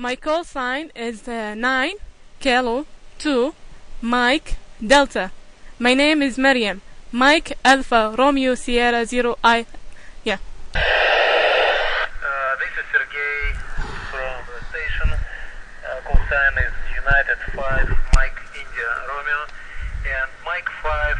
My call sign is uh, 9 Kilo 2 Mike Delta. My name is Maryam. Mike Alpha Romeo Sierra 0 I. Yeah. Uh, this is Sergey from the station. Uh, call sign is United 5 Mike India Romeo and Mike 5.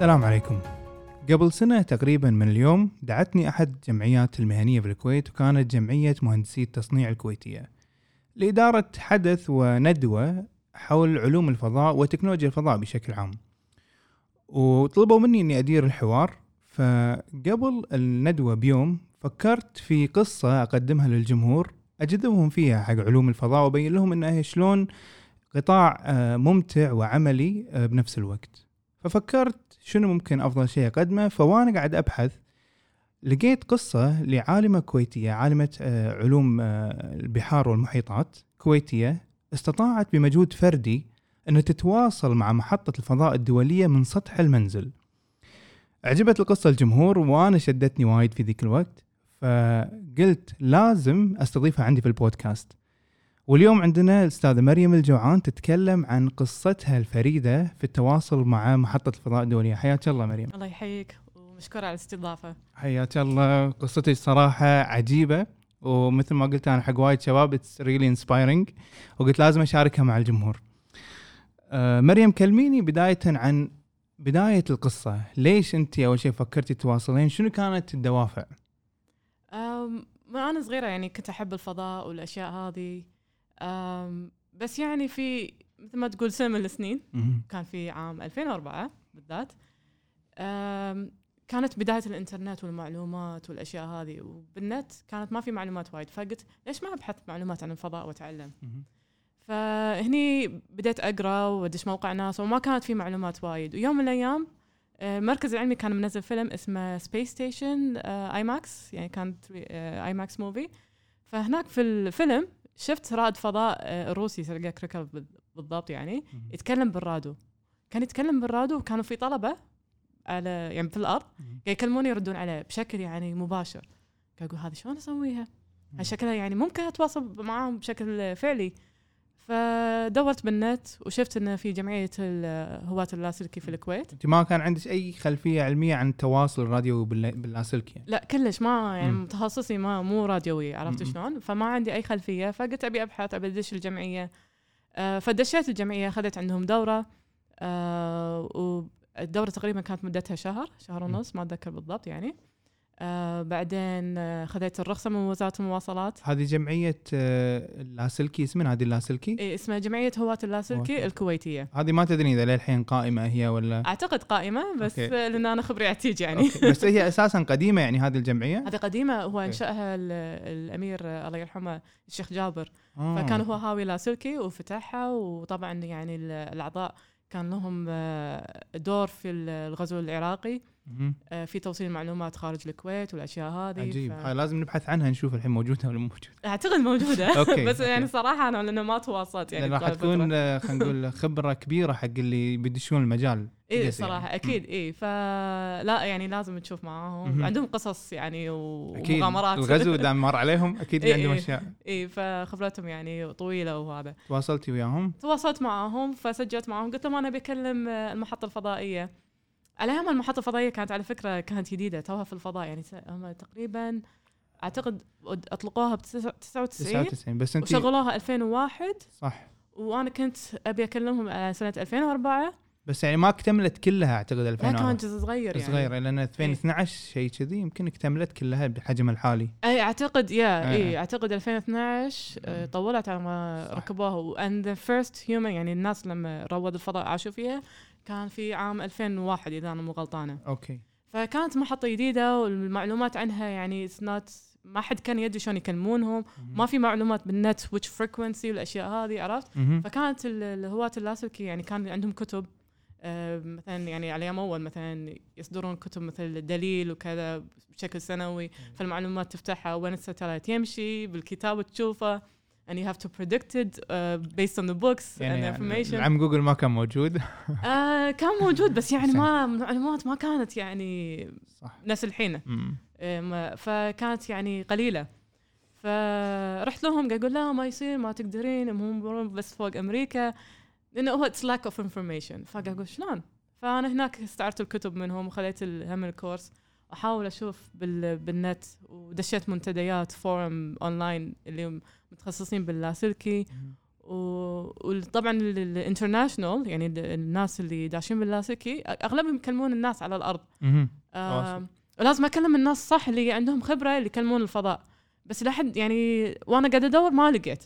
السلام عليكم. قبل سنة تقريبا من اليوم دعتني أحد جمعيات المهنية بالكويت وكانت جمعية مهندسي التصنيع الكويتية. لإدارة حدث وندوة حول علوم الفضاء وتكنولوجيا الفضاء بشكل عام. وطلبوا مني أني أدير الحوار فقبل الندوة بيوم فكرت في قصة أقدمها للجمهور أجذبهم فيها حق علوم الفضاء وأبين لهم أنه شلون قطاع آه، ممتع وعملي آه، بنفس الوقت. ففكرت شنو ممكن أفضل شيء أقدمه؟ فوانا قاعد أبحث لقيت قصة لعالمة كويتية عالمة آه، علوم آه، البحار والمحيطات كويتية استطاعت بمجهود فردي أن تتواصل مع محطة الفضاء الدولية من سطح المنزل. عجبت القصة الجمهور وأنا شدتني وايد في ذيك الوقت فقلت لازم أستضيفها عندي في البودكاست. واليوم عندنا الأستاذة مريم الجوعان تتكلم عن قصتها الفريدة في التواصل مع محطة الفضاء الدولية. حياك الله مريم. الله يحييك ومشكورة على الاستضافة. حياك الله. قصتك صراحة عجيبة ومثل ما قلت أنا حق وايد شباب it's really inspiring وقلت لازم أشاركها مع الجمهور. آه مريم كلميني بداية عن بداية القصة. ليش أنت أول شيء فكرتي تواصلين شنو كانت الدوافع؟ أم من أنا صغيرة يعني كنت أحب الفضاء والأشياء هذه. بس يعني في مثل ما تقول سنة من السنين. كان في عام 2004 بالذات كانت بداية الإنترنت والمعلومات والأشياء هذه وبالنت كانت ما في معلومات وايد فقلت ليش ما أبحث معلومات عن الفضاء وأتعلم مهم. فهني بديت أقرأ وأدش موقع ناسا وما كانت في معلومات وايد ويوم من الأيام آه، المركز العلمي كان منزل فيلم اسمه Space Station IMAX يعني كان IMAX movie فهناك في الفيلم شفت رائد فضاء آه، روسي سيرجي كريكاليف بال- بالضبط يعني. يتكلم بالراديو كان يتكلم بالراديو وكانوا في طلبة على يعني في الأرض. قاعد يكلموني يردون عليه بشكل يعني مباشر قاعد أقول هذه شلون أسويها؟ شكلها يعني ممكن أتواصل معاهم بشكل فعلي فدورت بالنت وشفت انه في جمعية هواة اللاسلكي في الكويت أنت ما كان عندك أي خلفية علمية عن التواصل الراديو باللا- باللاسلكي لا كلش ما يعني مم. تخصصي ما مو راديوي عرفت. شلون فما عندي أي خلفية فقلت أبي أبحث أبي أدش الجمعية آه، فدشيت الجمعية أخذت عندهم دورة آه، والدوره تقريبا كانت مدتها شهر شهر. ونص ما أتذكر بالضبط يعني آه، بعدين آه، خذيت الرخصة من وزارة المواصلات هذه جمعية آه، اللاسلكي اسمها هذه اللاسلكي إيه، اسمها جمعية هواة اللاسلكي هواة. الكويتية هذه ما تدري إذا للحين قائمة هي ولا أعتقد قائمة بس أوكي. لأن أنا خبري عتيج يعني أوكي. بس هي أساسا قديمة يعني هذه الجمعية هذه قديمة هو. إنشأها ال- الأمير آه، الله يرحمه الشيخ جابر آه. فكان هو هاوي لاسلكي وفتحها وطبعا يعني ال- الأعضاء كان لهم آه، دور في ال- الغزو العراقي. آه، في توصيل المعلومات خارج الكويت والأشياء هذه عجيب. ف- هاي لازم نبحث عنها نشوف الحين موجودة ولا مو موجودة. أعتقد موجودة. أوكي، بس يعني. صراحة أنا لأنه ما تواصلت يعني راح تكون. آه، خلينا نقول خبرة كبيرة حق اللي بيدشون المجال اي yes صراحة يعني. أكيد اي فلا يعني لازم تشوف معاهم. عندهم قصص يعني ومغامرات. الغزو دام مر عليهم أكيد إيه عندهم إيه. أشياء. اي فخبرتهم يعني طويلة وهذا. تواصلتي وياهم؟ تواصلت معاهم فسجلت معاهم قلت لهم أنا بكلم آه، المحطة الفضائية. على أيام المحطة الفضائية كانت على فكرة كانت جديدة توها في الفضاء يعني هم تقريبا أعتقد أطلقوها ب 99 99 بس انت وشغلوها 2001 صح. وأنا كنت أبي أكلمهم على سنة 2004 بس يعني ما اكتملت كلها أعتقد لا 2000 كان جزء صغير يعني. صغير لأن 2012 شيء كذي يمكن اكتملت كلها بحجمها الحالي. أي أعتقد يا إيه. إي أعتقد 2012 آه، طولت على ما. ركبوها. and the first human يعني الناس لما رواد الفضاء عاشوا فيها كان في عام 2001 إذا أنا مو غلطانة. أوكي. فكانت محطة جديدة والمعلومات عنها يعني it's not ما حد كان يدري شلون يكلمونهم. ما في معلومات بالنت which frequency والأشياء هذه عرفت. فكانت ال- الهواة اللاسلكي يعني كان عندهم كتب آه، مثلا يعني على أيام أول مثلا يصدرون كتب مثل دليل وكذا بشكل سنوي. فالمعلومات تفتحها وين ال satellite يمشي بالكتاب تشوفه and you have to predict it uh, based on the books and the يعني information. العم جوجل ما كان موجود. آه كان موجود بس يعني. ما معلومات ما كانت يعني صح. نفس الحين. فكانت يعني قليلة. فرحت لهم قاعد أقول لا ما يصير ما تقدرين هم بس فوق أمريكا. لأنه هو it's lack of information فقاعد أقول شلون؟ فأنا هناك استعرت الكتب منهم وخذيت ال- هم ال course أحاول أشوف بال بالنت ودشيت منتديات forum online اللي متخصصين باللاسلكي. وطبعا ال international يعني ال- الناس اللي داشين باللاسلكي أغلبهم يكلمون الناس على الأرض. آه ولازم أكلم الناس صح اللي عندهم خبرة اللي يكلمون الفضاء. بس لحد يعني وأنا قاعدة أدور ما لقيت.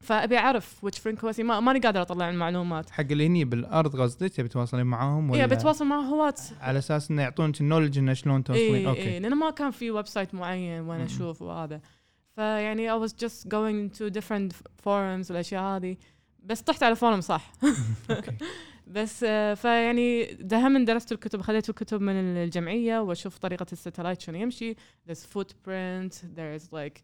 فأبي أعرف which frequency ما ماني قادره أطلع المعلومات. حق اللي هني بالأرض قصدك؟ تبي تواصلين معاهم ولا؟ اي بتواصل مع هواة على أساس إنه يعطونك ال knowledge إنه شلون توصلين. اي أوكي. اي لأنه ما كان في website معين مم. أشوف وهذا. فيعني I was just going to different forums والأشياء هذه. بس طحت على forum صح. بس آه، فيعني دهم درست الكتب خذيت الكتب من الجمعية وأشوف طريقة ال satellite شلون يمشي. There's footprint there's like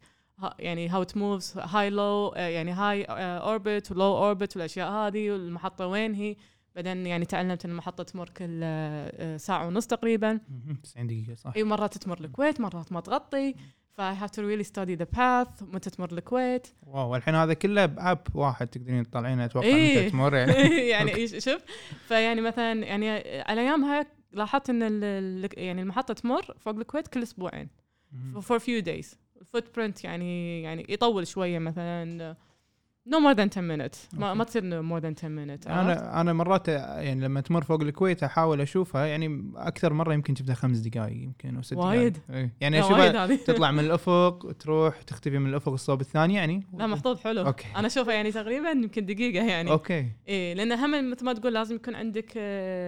يعني how it moves high low آه، يعني high آه، orbit low orbit والأشياء هذه والمحطة وين هي. بعدين يعني تعلمت إن المحطة تمر كل ساعة ونص تقريبا. مهم. 90 دقيقة صح. إي مرات تمر الكويت مرات ما تغطي. ف I have to really study the path. متى تمر الكويت. واو الحين هذا كله بأب واحد تقدرين تطلعينه أتوقع إيه. متى تمر يعني. يعني شوف. فيعني مثلا يعني على ايامها لاحظت إن يعني المحطة تمر فوق الكويت كل أسبوعين. for few days. ال footprint يعني يعني يطول شوية مثلا. No more than 10 minutes ما. ما تصير more than 10 minutes عرفت؟ أنا أنا مرات يعني لما تمر فوق الكويت أحاول أشوفها يعني أكثر مرة يمكن شفتها خمس دقائق يمكن أو ست دقائق وايد؟ إيه. يعني اشوفها تطلع من الأفق تروح تختفي من الأفق الصوب الثاني يعني لا محظوظ حلو أوكي. أنا أشوفها يعني تقريبا يمكن دقيقة يعني أوكي إيه لأن هم مثل ما تقول لازم يكون عندك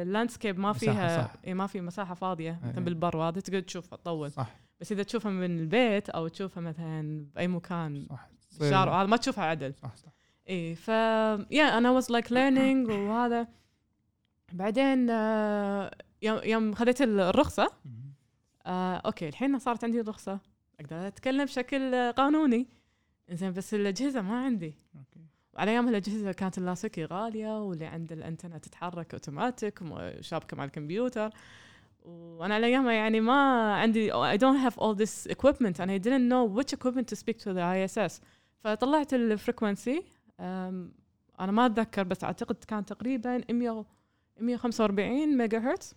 landscape ما مساحة، فيها صح. إيه ما في مساحة فاضية إيه. مثلا بالبر وهذا تقدر تشوفها تطول صح بس إذا تشوفها من البيت أو تشوفها مثلا بأي مكان صح الشارع هذا ما تشوفها عدل. صح صح إيه ف yeah أنا was like learning وهذا. بعدين آه، يوم يوم خذيت الرخصة. آه، أوكي الحين صارت عندي الرخصة. أقدر أتكلم بشكل قانوني. زين بس الأجهزة ما عندي. أوكي. وعلى أيام الأجهزة كانت اللاسلكي غالية واللي عنده الانتنه تتحرك أوتوماتيك وشابكه مع الكمبيوتر. وأنا على أيامها يعني ما عندي I don't have all this equipment and I didn't know which equipment to speak to the ISS فطلعت ال frequency أنا ما أتذكر بس أعتقد كان تقريبا 100 145 ميجا هرتز.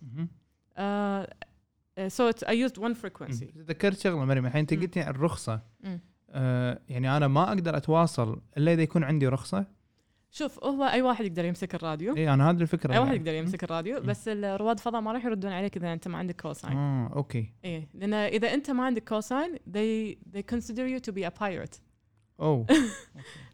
so اي one frequency بس تذكرت شغلة مريم الحين أنت. قلتي عن الرخصة. آه يعني أنا ما أقدر أتواصل إلا إذا يكون عندي رخصة شوف هو أي واحد يقدر يمسك الراديو اي أنا هذه الفكرة أي واحد يعني. يقدر يمسك الراديو مم. بس رواد الفضاء ما راح يردون عليك إذا أنت ما عندك call sign آه أوكي إيه لأن إذا أنت ما عندك call sign they they consider you to be a pirate اوه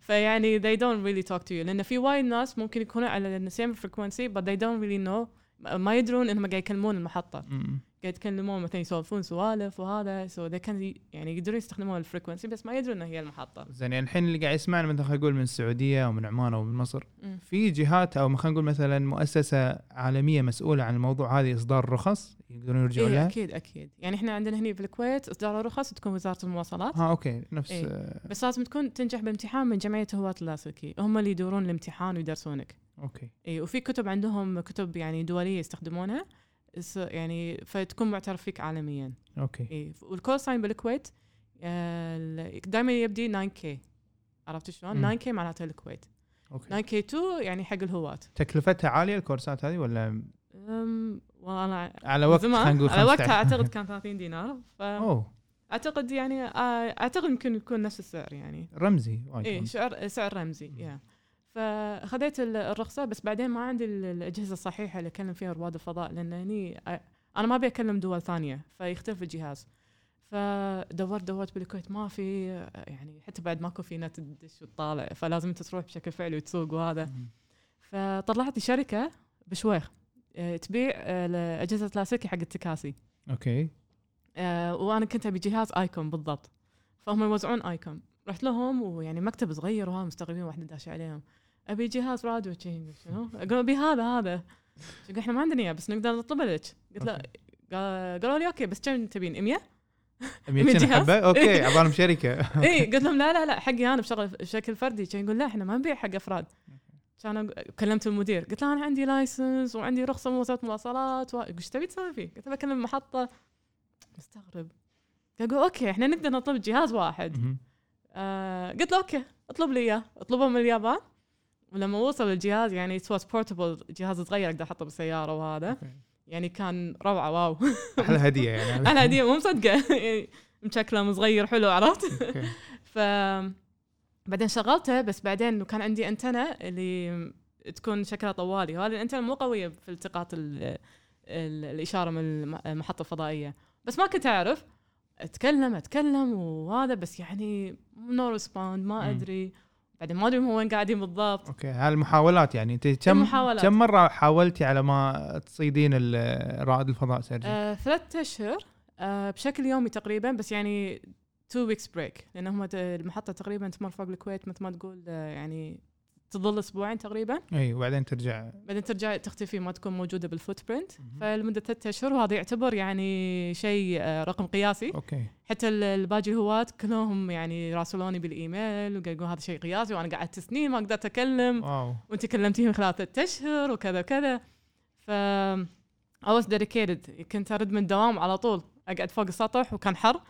فيعني they don't really talk to you. لأن في وايد ناس ممكن يكونوا على ال same frequency but they don't really know. ما يدرون انهم قاعد يكلمون المحطه مم. قاعد يتكلمون مثلا يسولفون سوالف وهذا so they can يعني يقدرون يستخدمون ال frequency بس ما يدرون انها هي المحطة. زين يعني الحين اللي قاعد يسمعنا مثلا خلينا نقول من السعودية أو من عمان أو من مصر مم. في جهات أو خلينا نقول مثلا مؤسسة عالمية مسؤولة عن الموضوع هذه إصدار رخص يقدرون يرجعوا إيه لها؟ أكيد أكيد. يعني إحنا عندنا هنا في الكويت إصدار الرخص تكون وزارة المواصلات. ها okay نفس إيه. آه، بس لازم تكون تنجح بامتحان من جمعية هواة اللاسلكي هم اللي يدورون الامتحان ويدرسونك. okay. اي وفي كتب عندهم كتب يعني دولية يستخدمونها. يعني فتكون معترف فيك عالميا. okay. اي وال call sign بالكويت دائما يبدي 9 K. عرفت شلون؟ مم. 9 K معناته الكويت. okay. 9 K 2 يعني حق الهواة تكلفتها عالية الكورسات هذه ولا؟ والله على وقت خلينا نقول على وقتها 15 أعتقد كان 30 دينار. أوه. فاعتقد يعني آه، أعتقد يمكن يكون نفس السعر يعني. رمزي وايد إيه رمزي. سعر سعر رمزي يا. فاخذت ال- الرخصة بس بعدين ما عندي ال- الأجهزة الصحيحة اللي اكلم فيها رواد الفضاء لأن هني أنا ما أبي أكلم دول ثانية فيختلف الجهاز. فدورت دورت بالكويت ما في يعني حتى بعد ماكو في نت تدش وتطالع فلازم أنت تروح بشكل فعلي وتسوق وهذا. فطلعت شركه بشويخ آه، تبيع آه، اجهزه لاسلكي حق التكاسي okay. آه، وأنا كنت أبي جهاز Icom بالضبط فهم يوزعون Icom. رحت لهم ويعني مكتب صغير وها مستغربين واحدة داشه عليهم. أبي جهاز راديو شنو؟ أقول أبي هذا هذا. إحنا ما عندنا إياه بس نقدر نطلبه لك. قلت له قالوا لي okay بس كم تبين 100 100 من كان جهاز؟ حبه okay عبالهم شركة. اي قلت لهم لا لا لا حقي أنا بشغل بشكل فردي. كان يقول لا إحنا ما نبيع حق أفراد. كان كلمت المدير. قلت له أنا عندي license وعندي رخصة من وزاره المواصلات. إيش تبي تسوي فيه؟ قلت له بكلم المحطه مستغرب. قال okay إحنا نقدر نطلب جهاز واحد. آه قلت له okay اطلب لي إياه. اطلبه من اليابان. ولما وصل الجهاز يعني it's portable جهاز صغير أقدر أحطه بالسيارة وهذا. يعني كان روعة wow. أحلى هديه يعني. أنا هديه مو مصدقة. يعني مشكله صغير حلو عرفت. ف بعدين شغلته بس بعدين كان عندي انتنه اللي تكون شكلها طوالي. وهذه الانتنه مو قوية في التقاط ال- ال- الإشارة من الم- المحطة الفضائية. بس ما كنت أعرف. أتكلم أتكلم وهذا بس يعني no respond ما. أدري بعدين ما أدري هم وين قاعدين بالضبط okay هالمحاولات يعني أنت كم. كم مرة حاولتي على ما تصيدين رائد الفضاء سيرجي؟ آه ثلاثة أشهر آه بشكل يومي تقريبا بس يعني two weeks break لأن هم المحطة تقريبا تمر فوق الكويت مثل ما تقول آه يعني تظل أسبوعين تقريبا. إي وبعدين ترجع. بعدين ترجع تختفي ما تكون موجودة بال footprint. فلمدة ثلاثة أشهر وهذا يعتبر يعني شيء آه رقم قياسي. okay. حتى ال- الباقي الهواة كلهم يعني راسلوني بالإيميل وقالوا هذا شيء قياسي وأنا قعدت سنين ما قدرت أكلم. wow. وأنت كلمتيهم خلال ثلاثة أشهر وكذا وكذا. ف I was dedicated. كنت أرد من الدوام على طول. أقعد فوق السطح وكان حر.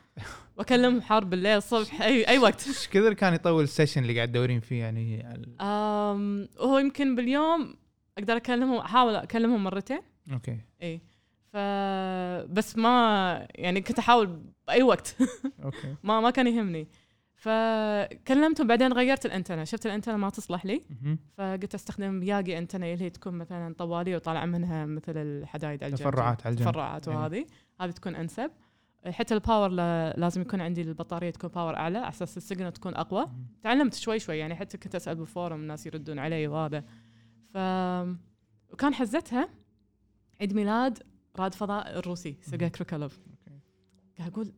واكلمهم حر بالليل الصبح أي أي وقت. إيش كثر كان يطول ال session اللي قاعد تدورين فيه يعني؟ أم وهو يمكن باليوم أقدر اكلمهم أحاول اكلمهم مرتين. okay. إي. ف بس ما يعني كنت أحاول بأي وقت. okay. ما ما كان يهمني. فكلمتهم بعدين غيرت الانتنه شفت الانتنه ما تصلح لي. فقلت أستخدم Yagi antenna اللي هي تكون مثلا طواليه وطالع منها مثل الحدايد على الجنب. تفرعات على الجنب. تفرعات. وهذه. هذه تكون أنسب. حتى ال power لا- لازم يكون عندي البطارية تكون power أعلى على أساس ال signal تكون أقوى. تعلمت شوي شوي يعني حتى كنت أسأل بال forum الناس يردون علي وهذا. ف وكان حزتها عيد ميلاد رائد فضاء الروسي سيرجي كريكاليوف. قاعد أقول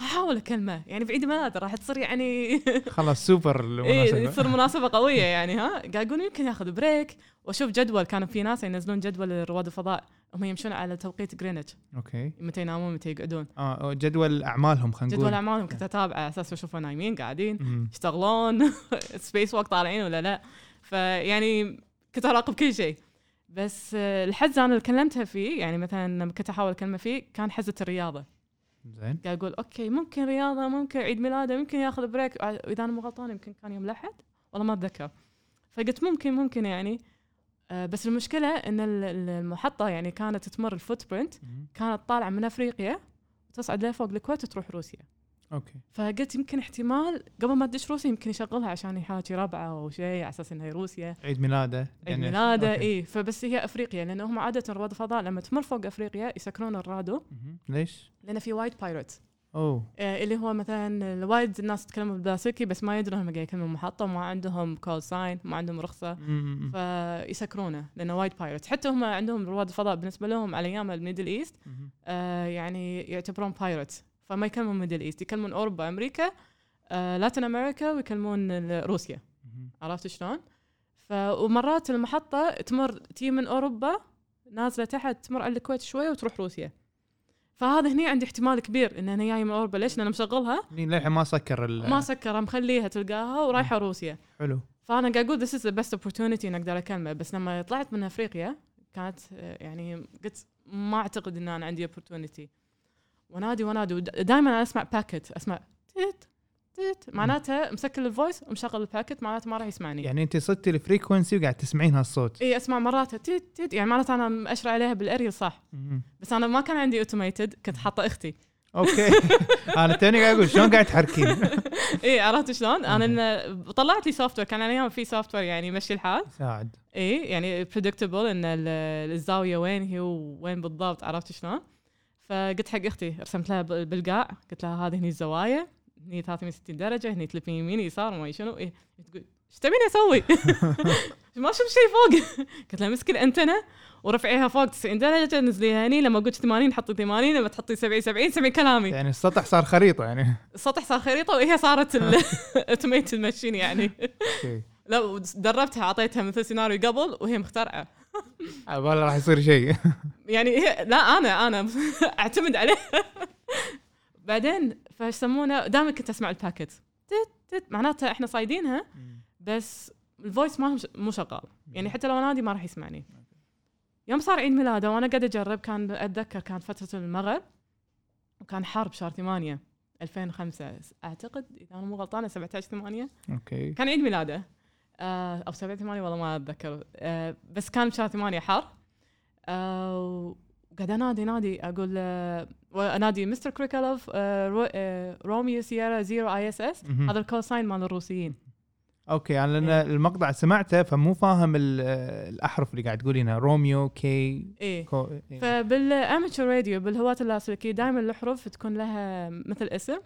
أحاول أكلمه. يعني بعيد ميلاده راح تصير يعني خلاص سوبر إيه المناسبة. تصير مناسبة قوية يعني ها. قاعد أقول يمكن ياخذ break وأشوف جدول كانوا في ناس ينزلون جدول رواد الفضاء هم يمشون على توقيت جرينتش okay. متى ينامون متى يقعدون. آه جدول أعمالهم خلينا نقول. جدول أعمالهم كنت اتابعه على أساس اشوفهم نايمين قاعدين. يشتغلون space walk طالعين ولا لا. فيعني كنت اراقب كل شيء. بس آه، الحز أنا اللي كلمتها فيه يعني مثلا لما كنت أحاول أكلمه فيه كان حزه الرياضة. زين. قاعد أقول okay ممكن رياضة ممكن عيد ميلاده ممكن ياخذ break اذا أنا مو غلطان يمكن كان يوم الأحد والله ما أتذكر. فقلت ممكن ممكن يعني. بس المشكلة إن ال- ال- المحطة يعني كانت تمر ال footprint. كانت طالعة من أفريقيا وتصعد لفوق الكويت وتروح روسيا okay فقلت يمكن احتمال قبل ما تدش روسيا يمكن يشغلها عشان يحاكي ربعة أو شيء على أساس إنها روسيا عيد ميلاده عيد يعني- ميلاده. اي فبس هي أفريقيا لأنه هم عادة رواد الفضاء لما تمر فوق أفريقيا يسكرون الراديو. ليش؟ لأن في وايد pirates أوه آه، اللي هو مثلا وايد الناس تتكلموا باللاسلكي بس ما يدرون هم قاعد يكلموا محطة وما عندهم call sign ما عندهم رخصة مم. فيسكرونه لأنه وايد pirates حتى هم عندهم رواد الفضاء بالنسبة لهم على أيام ال Middle East. آه يعني يعتبرون pirates فما يكلمون Middle East يكلمون أوروبا أمريكا آه Latin America ويكلمون روسيا. عرفت شلون؟ ومرات المحطة تمر تي من أوروبا نازلة تحت تمر على الكويت شوية وتروح روسيا فهذا هني عندي احتمال كبير إن أنا جاي من أوروبا. ليش؟ لأن مشغلها. للحين ما سكر ال- ما سكرها مخليها تلقاها ورايحة روسيا. حلو. فأنا قاعد أقول this is the best opportunity ان أقدر اكلمه بس لما طلعت من أفريقيا كانت آه، يعني قلت ما أعتقد إن أنا عندي opportunity. ونادي ونادي دائما أسمع packet أسمع تيت تيت. معناته مسكر ال voice ومشغل ال packet معناته ما راح يسمعني. يعني انت صدتي ال frequency وقاعد تسمعين هالصوت. اي أسمع مرات تيت تيت. يعني معناته أنا مأشر عليها بالاريل صح. بس أنا ما كان عندي automated كنت حاطة أختي. okay. أنا توني قاعد أقول شلون قاعد تحركين؟ اي عرفت شلون؟ أنا طلعت لي software كان أيام في software يعني يمشي الحال. ساعد اي يعني predictable إن ال- الزاوية وين هي وين بالضبط عرفت شلون؟ فقلت حق أختي رسمت لها بالقاع قلت لها هذه هني الزوايا. هني 360 درجة هني تلفين يمين يسار ما شنو. إيه. تقول إيش تبيني أسوي؟ ما أشوف شيء فوق. قلت لها مسكي الانتنه ورفعيها فوق 90 درجة نزليها هني. لما قلت 80 حطي 80 لما تحطي 70 70 سمعي كلامي. يعني السطح صار خريطة يعني. السطح صار خريطة وهي صارت ال automated machine يعني. لا دربتها أعطيتها مثل سيناريو قبل وهي مخترعة. عبالي راح يصير شيء يعني هي لا أنا أنا أعتمد عليه بعدين فايش يسمونه دائما كنت اسمع ال packet تت تت معناتها إحنا صايدينها بس ال voice ما مو شغال. يعني حتى لو انادي ما راح يسمعني. يوم صار عيد ميلاده وأنا قاعدة أجرب كان أتذكر كانت فترة المغرب وكان حار بشهر 8 2005 أعتقد إذا أنا مو غلطانة 17 8 okay. كان عيد ميلاده. آه أو 7 8 والله ما أتذكر. آه بس كان بشهر 8 حار آه وقاعد انادي نادي أقول انادي مستر كريكالوف رو Romeo Sierra Zero ISS. هذا ال call sign مال الروسيين okay أنا لأن إيه. المقطع سمعته فمو فاهم ال- الأحرف اللي قاعد تقولينها Romeo كي إيه كو إيه. فبال amateur radio بالهواة اللاسلكي دائما الحروف تكون لها مثل اسم.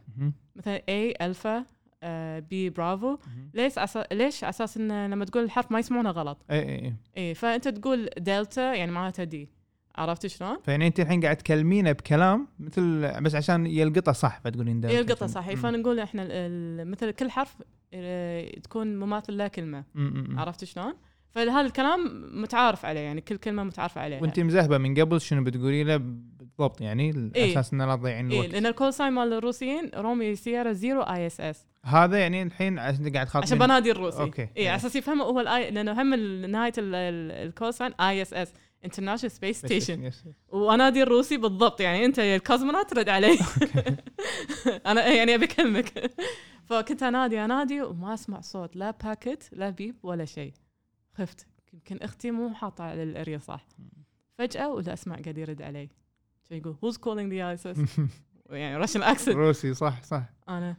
مثلا A Alpha آه B Bravo. ليش أسا... ليش أساس إن لما تقول الحرف ما يسمعونه غلط اي اي اي إيه فأنت تقول دلتا يعني معناتها D عرفت شلون؟ فيعني أنت الحين قاعد تكلمينه بكلام مثل بس عشان يلقطه صح فتقولين ده القطة صح مم. فنقول إحنا مثل كل حرف آه، تكون مماثل له كلمة مم، مم، مم. عرفت شلون؟ فهذا الكلام متعارف عليه يعني كل كلمة متعارف عليها وأنت مذهبه من قبل شنو بتقولي له بالضبط يعني على إيه. أساس انه لا تضيعين إيه الوقت لأن الكول ساين مال الروسيين رومي سيارة زيرو آي إس إس هذا يعني الحين عشان قاعد تخاطبين عشان بنادي الروسي أوكي. اي إيه. على أساس يفهموا هو الاي لأنه هم نهاية ال call sign ISS International Space Station. وانادي الروسي بالضبط يعني أنت يا ال cosmonaut ترد علي. أنا يعني أبي اكلمك فكنت أنادي أنادي وما أسمع صوت لا packet لا beep ولا شيء. خفت. يمكن أختي مو حاطة على الأريا صح. فجأة ولا أسمع قاعد يرد علي. يقول؟ Who's calling the ISS يعني Russian accent روسي صح صح. أنا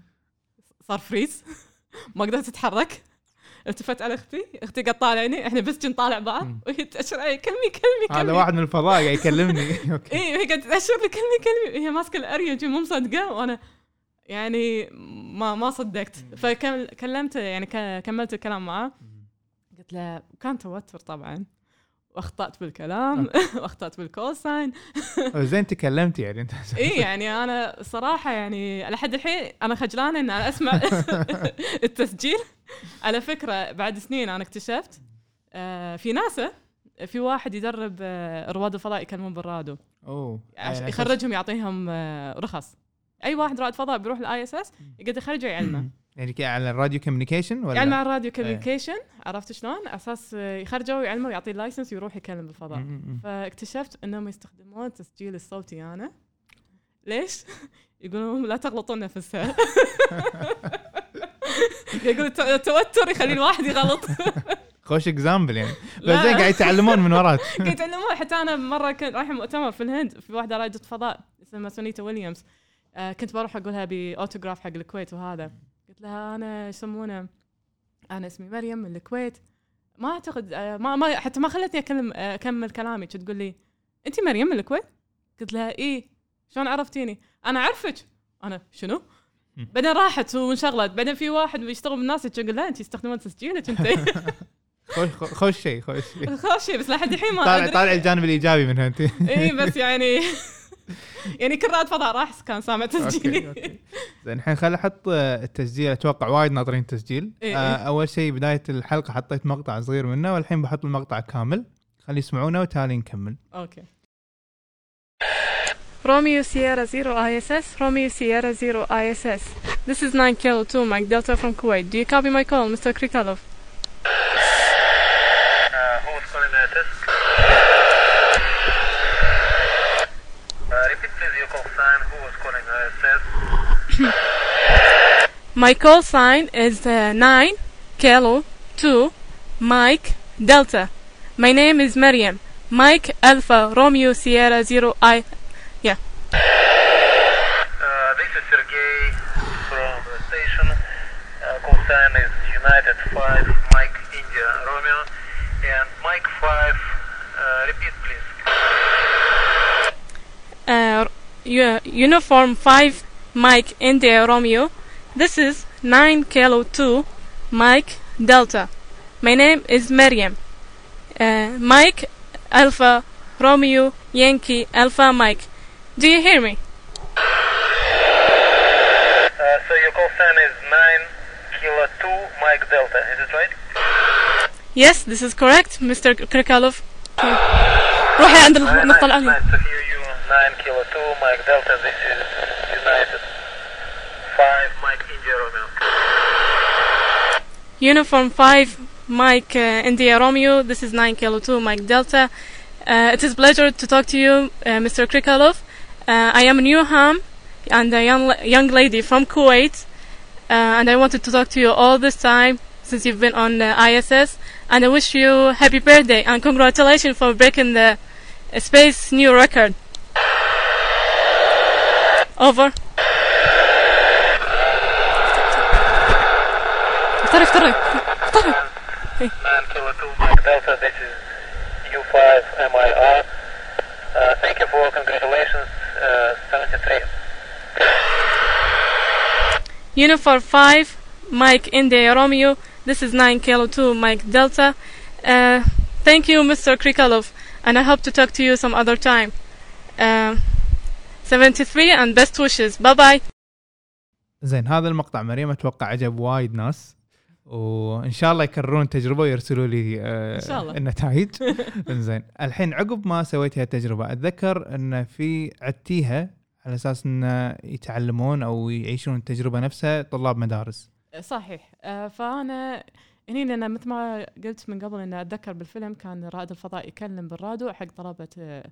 صار freeze ما قدرت أتحرك. التفت على أختي. أختي قاعد طالعني إحنا بس كنا طالع بعض. وهي تأشر. علي كلمي كلمي كلمي. هذا واحد من الفضاء قاعد يكلمني. okay. اي وهي قاعدة تأشر لي. كلمي كلمي. هي ماسكة الأريا جي مو مصدقة. وأنا يعني ما ما صدقت. فكلمته يعني كملت الكلام معاه. قلت له كان توتر طبعا. واخطأت بالكلام واخطأت بال call sign زين تكلمتي يعني أنت. اي يعني أنا صراحة يعني لحد الحين أنا خجلانة ان أنا أسمع التسجيل. على فكرة بعد سنين أنا اكتشفت آه، في ناسا في واحد يدرب آه، رواد الفضاء يكلمون بالراديو. أوه. يعني يخرجهم يعطيهم آه، رخص. أي واحد رائد فضاء بيروح ال ISS يقدر يخرجه يعلمه يعني على ال radio communication ولا؟ يعني مع ال radio communication عرفت شلون؟ على أساس آه، يخرجه ويعلمه ويعطيه ال license ويروح يكلم بالفضاء. فاكتشفت إنهم يستخدمون التسجيل الصوتي أنا. ليش؟ يقولون لا تغلطون نفسها يقول الت- التوتر يخلي الواحد يغلط. خوش example يعني. بس. زين قاعد يتعلمون من وراك. قاعد يتعلمون. حتى أنا مرة كنت رايحه مؤتمر في الهند في واحدة رائده فضاء اسمها سونيتا ويليامز. آه كنت بروح أقولها بأوتوغراف حق الكويت وهذا. قلت لها أنا يسمونه أنا اسمي مريم من الكويت. ما أعتقد آه ما, ما حتى ما خلتني أكلم آه، أكمل كلامي تقول لي انت مريم من الكويت؟ قلت لها إيه شلون عرفتيني؟ أنا أعرفك. أنا شنو. بعدين راحت وانشغلت. بعدين في واحد بيشتغل بالناس يقول لا انت تستخدمون تسجيلك أنت؟ خوش خوش شيء خوش شيء خوش شيء بس لحد الحين ما طالع. طالع الجانب الإيجابي منها انت. إي بس يعني يعني كل رائد فضاء راح كان سامع تسجيلي زين الحين خل أحط آه، التسجيل أتوقع وايد ناطرين التسجيل إيه، آه، إيه. أول شيء بداية الحلقة حطيت مقطع صغير منه والحين بحط المقطع كامل خلي يسمعونه وتالي نكمل أوكي Romeo Sierra Zero ISS, Romeo Sierra Zero ISS. This is 9 Kilo 2, Mike Delta from Kuwait. Do you copy my call, Mr. Krikalov? sign? Who was calling? My call sign is uh, 9 Kilo 2 Mike Delta. My name is Miriam. Mike Alpha Romeo Sierra 0 I. Yeah. Uh, this is Sergey from the station. Uh, call sign is United 5 Mike India Romeo. And Mike 5, uh, repeat please. uniform 5 Mike India Romeo. This is 9 Kilo 2 Mike Delta. My name is Maryam. Uh, Mike Alpha Romeo Yankee Alpha Mike. Do you hear me? Uh, so your call sign is 9 Kilo 2, Mike Delta. Is it right? Yes, this is correct, Mr. Krikalov. روحي عند Nice, 9 Kilo 2, Mike Delta. This is United 5, Mike India Romeo. Uniform 5 Mike uh, India Romeo. This is 9 Kilo 2 Mike Delta. Uh, it is a pleasure to talk to you, uh, Mr. Krikalov. Uh, I am Newham and a young, young lady from Kuwait. Uh, and I wanted to talk to you all this time since you've been on the ISS. And I wish you happy birthday and congratulations for breaking the uh, space new record. Over. Второй, второй. Второй. Delta, this is U5MIR. Uh, thank you for congratulations, uh, 73. Unifor 5, Mike India Romeo. This is 9 Kilo 2, Mike Delta. Uh, thank you, Mr. Krikalov, and I hope to talk to you some other time. Uh, 73 and best wishes. Bye bye. زين هذا المقطع مريم أتوقع عجب وايد ناس وإن شاء الله يكررون التجربة ويرسلوا لي آه إن شاء الله. النتائج زين الحين عقب ما سويت هالتجربة أتذكر إن في عدتيها على أساس إن يتعلمون أو يعيشون التجربة نفسها طلاب مدارس صحيح آه، فأنا هني لأن مثل ما قلت من قبل إن أتذكر بالفيلم كان رائد الفضاء يكلم بالراديو حق طلبة آه،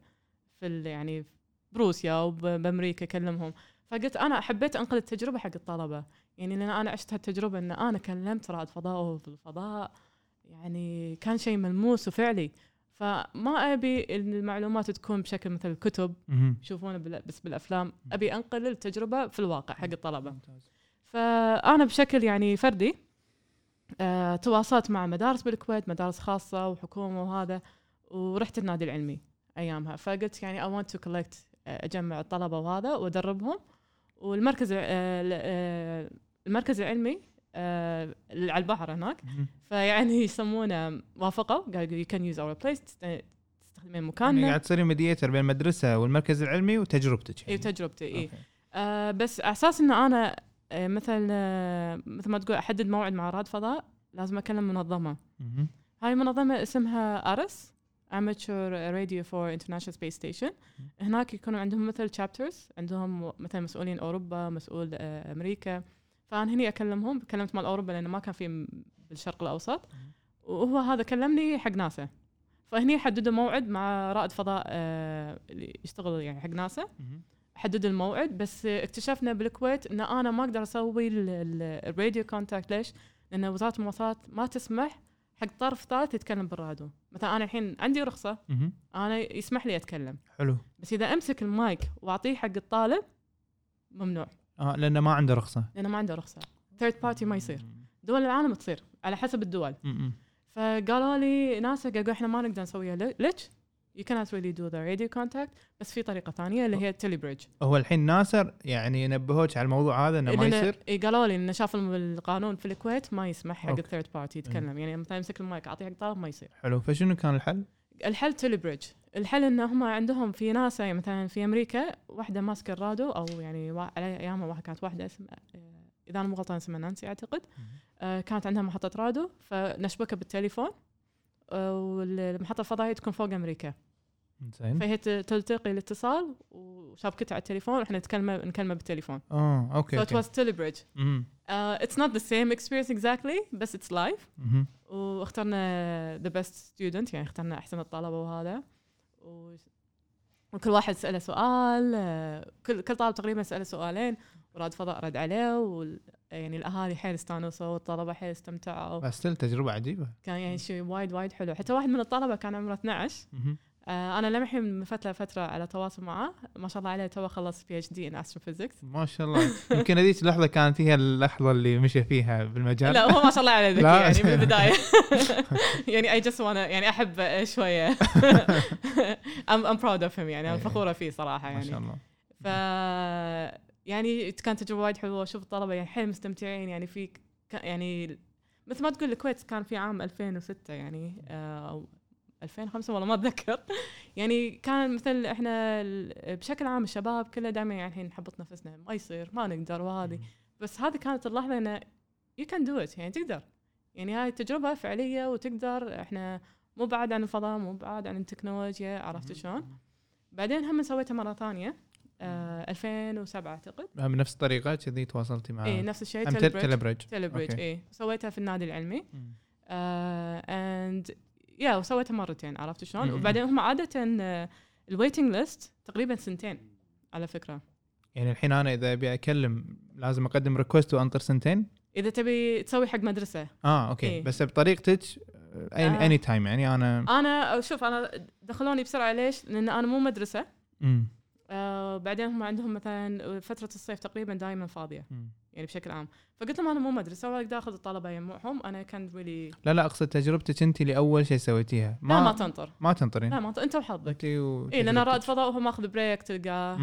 في ال- يعني بروسيا وبامريكا يكلمهم فقلت أنا حبيت انقل التجربة حق الطلبة. يعني لأن أنا عشت هالتجربة إن أنا كلمت رائد فضاء وهو في الفضاء. يعني كان شيء ملموس وفعلي. فما أبي المعلومات تكون بشكل مثل الكتب. يشوفونه بس بالأفلام. أبي أنقل التجربة في الواقع حق الطلبة. فأنا بشكل يعني فردي آه، تواصلت مع مدارس بالكويت مدارس خاصة وحكومة وهذا ورحت النادي العلمي أيامها. فقلت يعني I want to collect آه، أجمع الطلبة وهذا وأدربهم والمركز آه، آه، المركز العلمي آه، على البحر هناك. فيعني يسمونه وافقوا قالوا you can use our place تست- تستخدمين يعني مكاننا قاعد تصيري ميديتر بين المدرسة والمركز العلمي وتجربتك اي يعني. تجربتي اي أوكي. آه بس على أساس إن أنا مثل مثل ما تقول أحدد موعد مع رائد فضاء لازم أكلم منظمة. هاي المنظمه اسمها ارس Amateur Radio for International Space Station. هناك يكونوا عندهم مثل chapters عندهم مثلا مسؤولين أوروبا مسؤول آه أمريكا. فأنا هني أكلمهم كلمت مال أوروبا لأنه ما كان في بالشرق الأوسط. وهو هذا كلمني حق ناسا. فهني حددوا موعد مع رائد فضاء آه اللي يشتغل يعني حق ناسا. حددوا الموعد بس اكتشفنا بالكويت إن أنا ما أقدر أسوي ال- ال- ال radio contact ليش؟ لأن وزارة المواصلات ما تسمح حق طرف ثالث يتكلم بالراديو، مثلا أنا الحين عندي رخصة مهم. أنا يسمح لي أتكلم، حلو. بس إذا أمسك المايك وأعطيه حق الطالب ممنوع. آه لأنه ما عنده رخصة. لأنه ما عنده رخصة، third party ما يصير، دول العالم تصير على حسب الدول، مهم. فقالوا لي ناسا قالوا إحنا ما نقدر نسويها. لي- ليش؟ You cannot really do the radio contact بس في طريقة ثانية اللي هي ال telebridge هو الحين ناسا يعني نبهوك على الموضوع هذا إنه ما يصير؟ إي قالوا لي إنه شاف القانون في الكويت ما يسمح حق. ال third party يتكلم. يعني مثلا يمسك المايك أعطيه حق طالب ما يصير. حلو. فشنو كان الحل؟ الحل telebridge الحل ان هم عندهم في ناس يعني مثلا في أمريكا واحدة ماسكة الراديو أو يعني على أيامها واحدة كانت واحدة اسمها إذا أنا مو غلطان اسمها نانسي أعتقد. آه، كانت عندها محطة راديو فنشبكها بالتليفون. والمحطة الفضائية تكون فوق أمريكا. زين. فهي تلتقط الاتصال وشابكتها على التليفون وإحنا نتكلم نكلمه بالتليفون. آه okay so it okay. was telebridge مهم. Uh, it's not the same experience exactly بس it's live مهم. واخترنا the best student يعني اخترنا أحسن الطلبة وهذا. وكل واحد سأله سؤال آه، كل كل طالب تقريبا سأله سؤالين. ورائد فضاء رد عليه وال... يعني الأهالي حيل استانسوا والطلبه حيل استمتعوا. بس تجربة عجيبة. كان يعني شيء وايد وايد حلو. حتى واحد من الطلبة كان عمره 12 مهم. آه أنا للحين من فترة لفترة على تواصل معاه ما شاء الله عليه تو خلص PhD in astrophysics ما شاء الله. يمكن هذيك اللحظة كانت هي اللحظة اللي مشى فيها بالمجال. لا هو ما شاء الله عليه ذكي. يعني من البداية. يعني I just وأنا يعني أحب شوية. I'm, I'm proud of him يعني. أنا إيه. فخورة فيه صراحة ما يعني. شاء الله. ف يعني كانت تجربة وايد حلوة أشوف الطلبة يعني حيل مستمتعين. يعني في يعني مثل ما تقول الكويت كان في عام 2006 يعني آه، أو 2005 والله ما أتذكر. يعني كان مثل إحنا بشكل عام الشباب كله دائما يعني الحين نحبط نفسنا ما يصير ما نقدر وهذه. بس هذه كانت اللحظة إنه you can do it يعني تقدر. يعني هاي تجربة فعلية وتقدر. إحنا مو بعاد عن الفضاء مو بعاد عن التكنولوجيا عرفت شلون؟ بعدين هم سويتها مرة ثانية. آه 2007 أعتقد من نفس الطريقة كذي تواصلتي مع اي نفس الشيء telebridge okay. اي سويتها في النادي العلمي. and yeah وسويتها مرتين عرفت شلون؟ وبعدين هم عادة ال waiting list تقريبا سنتين على فكرة يعني الحين أنا إذا أبي أكلم لازم أقدم request وأنطر سنتين إذا تبي تسوي حق مدرسة آه okay إيه. بس بطريقتك آه. anytime يعني أنا أنا شوف أنا دخلوني بسرعة ليش؟ لأن أنا مو مدرسة مم. آه بعدين هم عندهم مثلا فترة الصيف تقريبا دائما فاضية مم. يعني بشكل عام. فقلت لهم أنا مو مدرسه ولا أقدر اخذ الطلبة يجمعهم أنا كان ولي لا لا أقصد تجربتك أنت لأول شيء سويتيها. ما لا ما تنطر. ما تنطرين. لا ما تنطر. أنت وحظك. أنت اي لأن رائد. فضاء وهو ماخذ break تلقاه.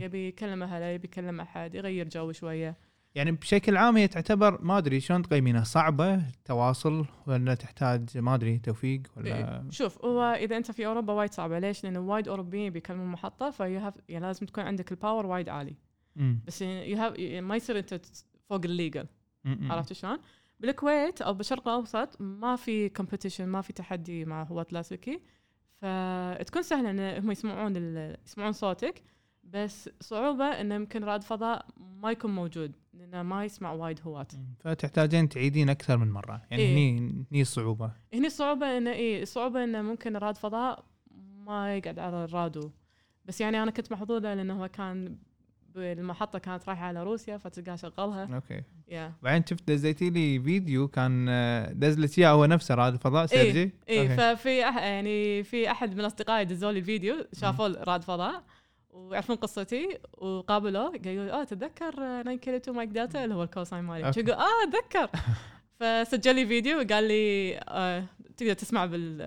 يبي يكلم أهله يبي يكلم أحد يغير جو شوية. يعني بشكل عام هي تعتبر ما أدري شلون تقيمينها صعبة تواصل ولا تحتاج ما أدري توفيق ولا إيه. شوف هو إذا أنت في أوروبا وايد صعبة ليش؟ لأن وايد أوروبيين بيكلمون محطة في يعني لازم تكون عندك ال power وايد عالي مم. بس you have ما يصير أنت فوق ال legal. عرفت شلون؟ بالكويت أو بالشرق الأوسط ما في competition ما في تحدي مع هواة لاسلكي فتكون سهلة إن هم يسمعون يسمعون صوتك بس صعوبة انه يمكن رائد فضاء ما يكون موجود لأنه ما يسمع وايد هواة. فتحتاجين تعيدين أكثر من مرة. يعني إيه. هني هني الصعوبه هني الصعوبه انه إيه الصعوبه انه ممكن رائد فضاء ما يقعد على الراديو بس يعني أنا كنت محظوظة لأنه هو كان بالمحطة كانت رايحة على روسيا فتلقاه شغلها. okay. yeah بعدين شفت دزيتي لي فيديو كان آه، دز لك اياه هو نفسه رائد الفضاء سيرجي؟ اي okay. ففي أح يعني في أحد من أصدقائي دزوا لي فيديو شافوا رائد فضاء. ويعرفون قصتي وقابلوه قالوا آه تتذكر 9 كيلو 2 Mike Delta اللي هو ال call sign مالي. okay. يقول؟ آه أتذكر. فسجل لي فيديو وقال لي آه تقدر تسمع بال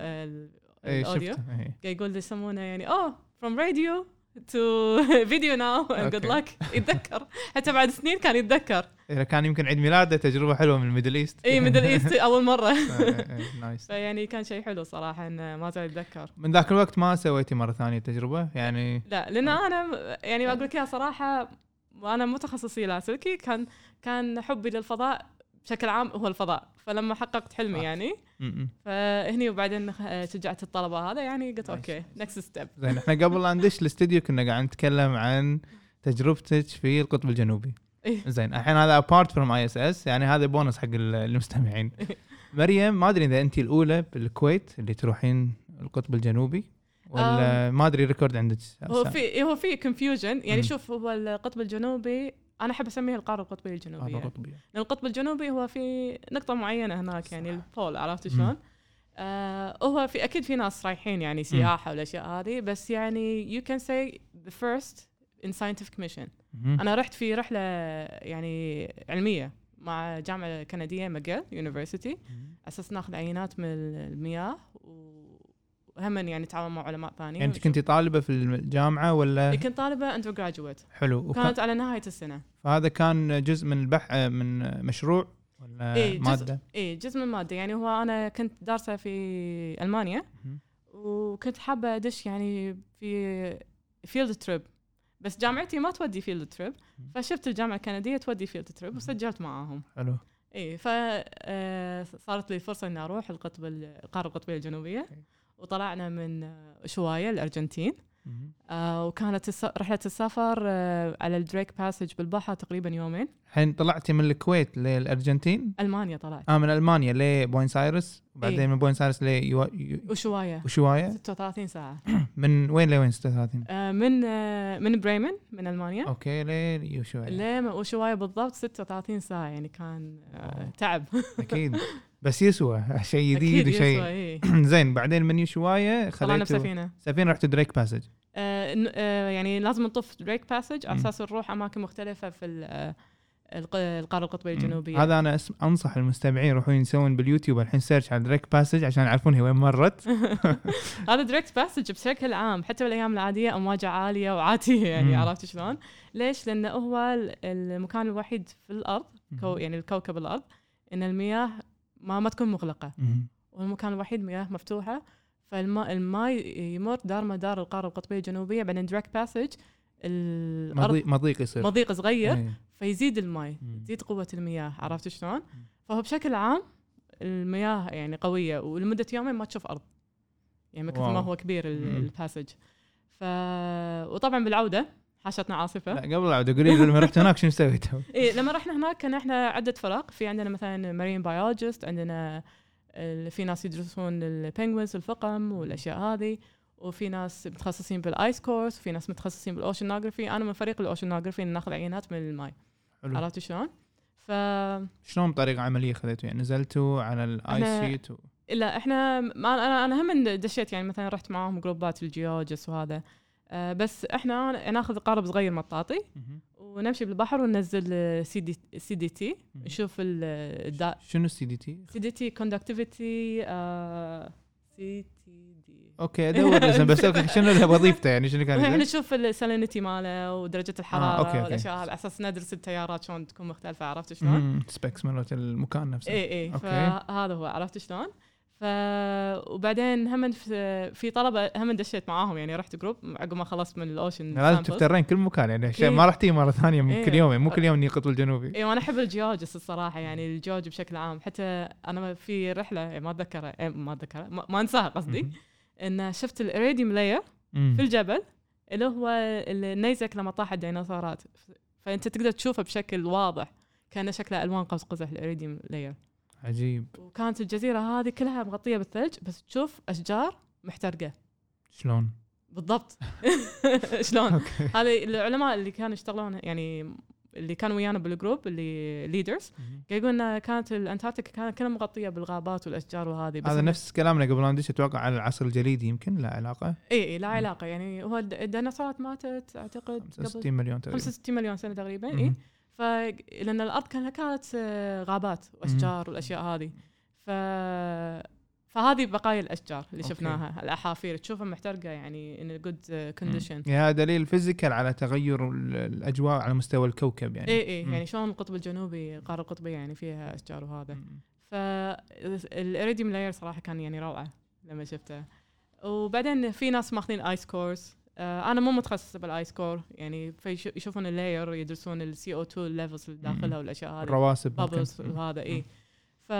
اي ال audio. شفته. إيه. قاعد يقول لي يسمونه يعني oh from radio to video now good. لك يتذكر. حتى بعد سنين كان يتذكر. إذا كان يمكن عيد ميلاده تجربة حلوة من ال Middle East اي Middle East أول مرة. nice فيعني كان شيء حلو صراحة انه ما زال يتذكر من ذاك الوقت ما سويتي مرة ثانية تجربة؟ يعني لا لأن أنا يعني أقول لك إياها صراحة وأنا مو تخصصي لاسلكي كان كان حبي للفضاء بشكل عام هو الفضاء فلما حققت حلمي. يعني. فهني وبعدين شجعت الطلبة هذا يعني قلت. okay next step زين إحنا قبل لا ندش الاستديو كنا قاعد نتكلم عن تجربتك في القطب الجنوبي. إيه. زين الحين هذا apart from ISS يعني هذا بونص حق ال- المستمعين. مريم ما أدري إذا انت الأولى بالكويت اللي تروحين القطب الجنوبي ولا ما أدري record عندك هو في هو في confusion يعني. شوف هو القطب الجنوبي أنا أحب اسميه القارة القطبية الجنوبية. هذا قطبي لأن القطب الجنوبي هو في نقطة معينة هناك يعني ال pole عرفت شلون؟ آه هو في أكيد في ناس رايحين يعني سياحة والاشياء هذه بس يعني you can say the first in scientific mission مهم. أنا رحت في رحلة يعني علمية مع جامعة كندية McGill University. أساس ناخذ عينات من المياه وهم يعني تعاون مع علماء ثانيين. يعني أنت كنتي طالبة في الجامعة ولا؟ كنت طالبة undergraduate حلو. وكان كانت على نهاية السنة. فهذا كان جزء من البحث من مشروع ولا إيه، جزء. مادة؟ إي جزء من الماده يعني هو أنا كنت دارسة في ألمانيا. وكنت حابة أدش يعني في field trip بس جامعتي ما تودي field trip. فشفت الجامعة الكندية تودي field trip وسجلت معاهم حلو إي فصارت لي فرصة إني أروح القطب ال- القارة القطبية الجنوبية. وطلعنا من آه، أوشوايا الأرجنتين مهم. آه وكانت الس- رحلة السفر آه على ال Drake Passage بالبحر تقريبا يومين. الحين طلعتي من الكويت للأرجنتين؟ ألمانيا طلعت. آه من ألمانيا لبوينس آيرس وبعدين إيه. من بوينس آيرس ل أوشوايا وأوشوايا 36 ساعة. من وين لوين 36 آه من آه من بريمن من ألمانيا. okay لأوشوايا ليه أوشوايا بالضبط 36 ساعة يعني كان آه. تعب. أكيد. بس يسوى شيء جديد وشيء إيه. زين بعدين من أوشوايا خذيتوا بسفينة سفينة رحت دريك باسج آه آه يعني لازم نطوف Drake Passage على. أساس نروح أماكن مختلفة في آه، الق- القارة القطبية. الجنوبية هذا أنا أس- أنصح المستمعين يروحون يسوون باليوتيوب الحين search على Drake Passage عشان يعرفون هي وين مرت هذا Drake Passage بشكل عام حتى بالأيام العادية امواجه عالية وعاتية يعني. عرفت شلون؟ ليش؟ لأنه هو ال- المكان الوحيد في الأرض كو يعني الكوكب الأرض إن المياه ما ما تكون مغلقة. والمكان الوحيد مياه مفتوحة فالماء الماء يمر دار مدار القارة القطبية الجنوبية بعدين Drake Passage الأرض مضيق يصير مضيق صغير إيه. فيزيد الماء. تزيد قوة المياه عرفت شلون؟ فهو بشكل عام المياه يعني قوية ولمدة يومين ما تشوف أرض يعني من كثر ما. هو كبير. ال passage ف وطبعا بالعودة حاشتنا عاصفة. لا قبل لا قولي لي لما رحت هناك شنو سويتوا؟ إيه لما رحنا هناك كان إحنا عدة فرق في عندنا مثلا marine biologist عندنا في ناس يدرسون ال penguins الفقم والأشياء هذه وفي ناس متخصصين بال ice cores وفي ناس متخصصين بال oceanography أنا من فريق ال oceanography ناخذ عينات من الماي. عرفت شلون؟ ف شلون بطريقة عملية خذيتوا يعني نزلتوا على ال ice sheet و... لا إحنا ما أنا أنا هم دشيت يعني مثلا رحت معاهم جروبات ال geologist وهذا. بس إحنا ناخذ قارب صغير مطاطي. ونمشي بالبحر وننزل C D C T D. نشوف الدا شنو ال C T D؟ سي دي تي كوندكتيفيتي سي تي دي أوكي ادور بس شنو وظيفته يعني شنو كان إحنا؟ نشوف ال salinity ماله ودرجة الحرارة okay، okay. والأشياء على أساس ندرس التيارات شلون تكون مختلفة عرفت شلون؟ specs مالت المكان نفسه اي اي okay. فهذا هو عرفت شلون؟ ف وبعدين هم في, في طلبة هم دشيت معاهم يعني رحت group عقب ما خلصت من ال ocean لازم تفترين كل مكان يعني عشان أكيد. ما رحتي مرة ثانية من إيه. كل يوم يعني مو كل يوم اني القطب الجنوبي اي وأنا أحب ال geologist الصراحة يعني الجيولوجي بشكل عام حتى أنا في رحلة يعني ما أتذكرها إيه ما أتذكرها ما, ما أنساها قصدي. إن شفت ال iridium layer. في الجبل اللي هو النيزك لما طاح الديناصورات فأنت تقدر تشوفه بشكل واضح كان شكله ألوان قوس قزح ال iridium layer عجيب. وكانت الجزيرة هذه كلها مغطية بالثلج بس تشوف أشجار محترقة. شلون؟ بالضبط. شلون؟ هذه العلماء اللي كانوا يشتغلون يعني اللي كانوا ويانا بال group اللي leaders يقولون كانت الأنتاركتيكا كانت كلها مغطية بالغابات والأشجار وهذه بس هذا نفس كلامنا قبل لا ندش أتوقع على العصر الجليدي يمكن لا علاقة. إي إي لا علاقة. يعني هو الد- الديناصورات ماتت أعتقد 65 مليون تقريبا. 65 مليون سنة تقريبا إي. مهم. ف لأن الأرض كانت كانت آه، غابات وأشجار والأشياء هذه ف فهذه بقايا الأشجار اللي okay. شفناها الأحافير تشوفها محترقة يعني in good condition هذا دليل physical على تغير ال- الأجواء على مستوى الكوكب يعني اي اي. يعني شلون القطب الجنوبي القاره القطبية يعني فيها أشجار وهذا مم. فال iridium layer صراحة كان يعني روعة لما شفته وبعدين في ناس ماخذين ice cores أنا مو متخصصة بال ice core يعني فيش- يشوفون ال layer يدرسون ال CO2 ال levels اللي داخلها والأشياء هذه الرواسب وهذا اي ف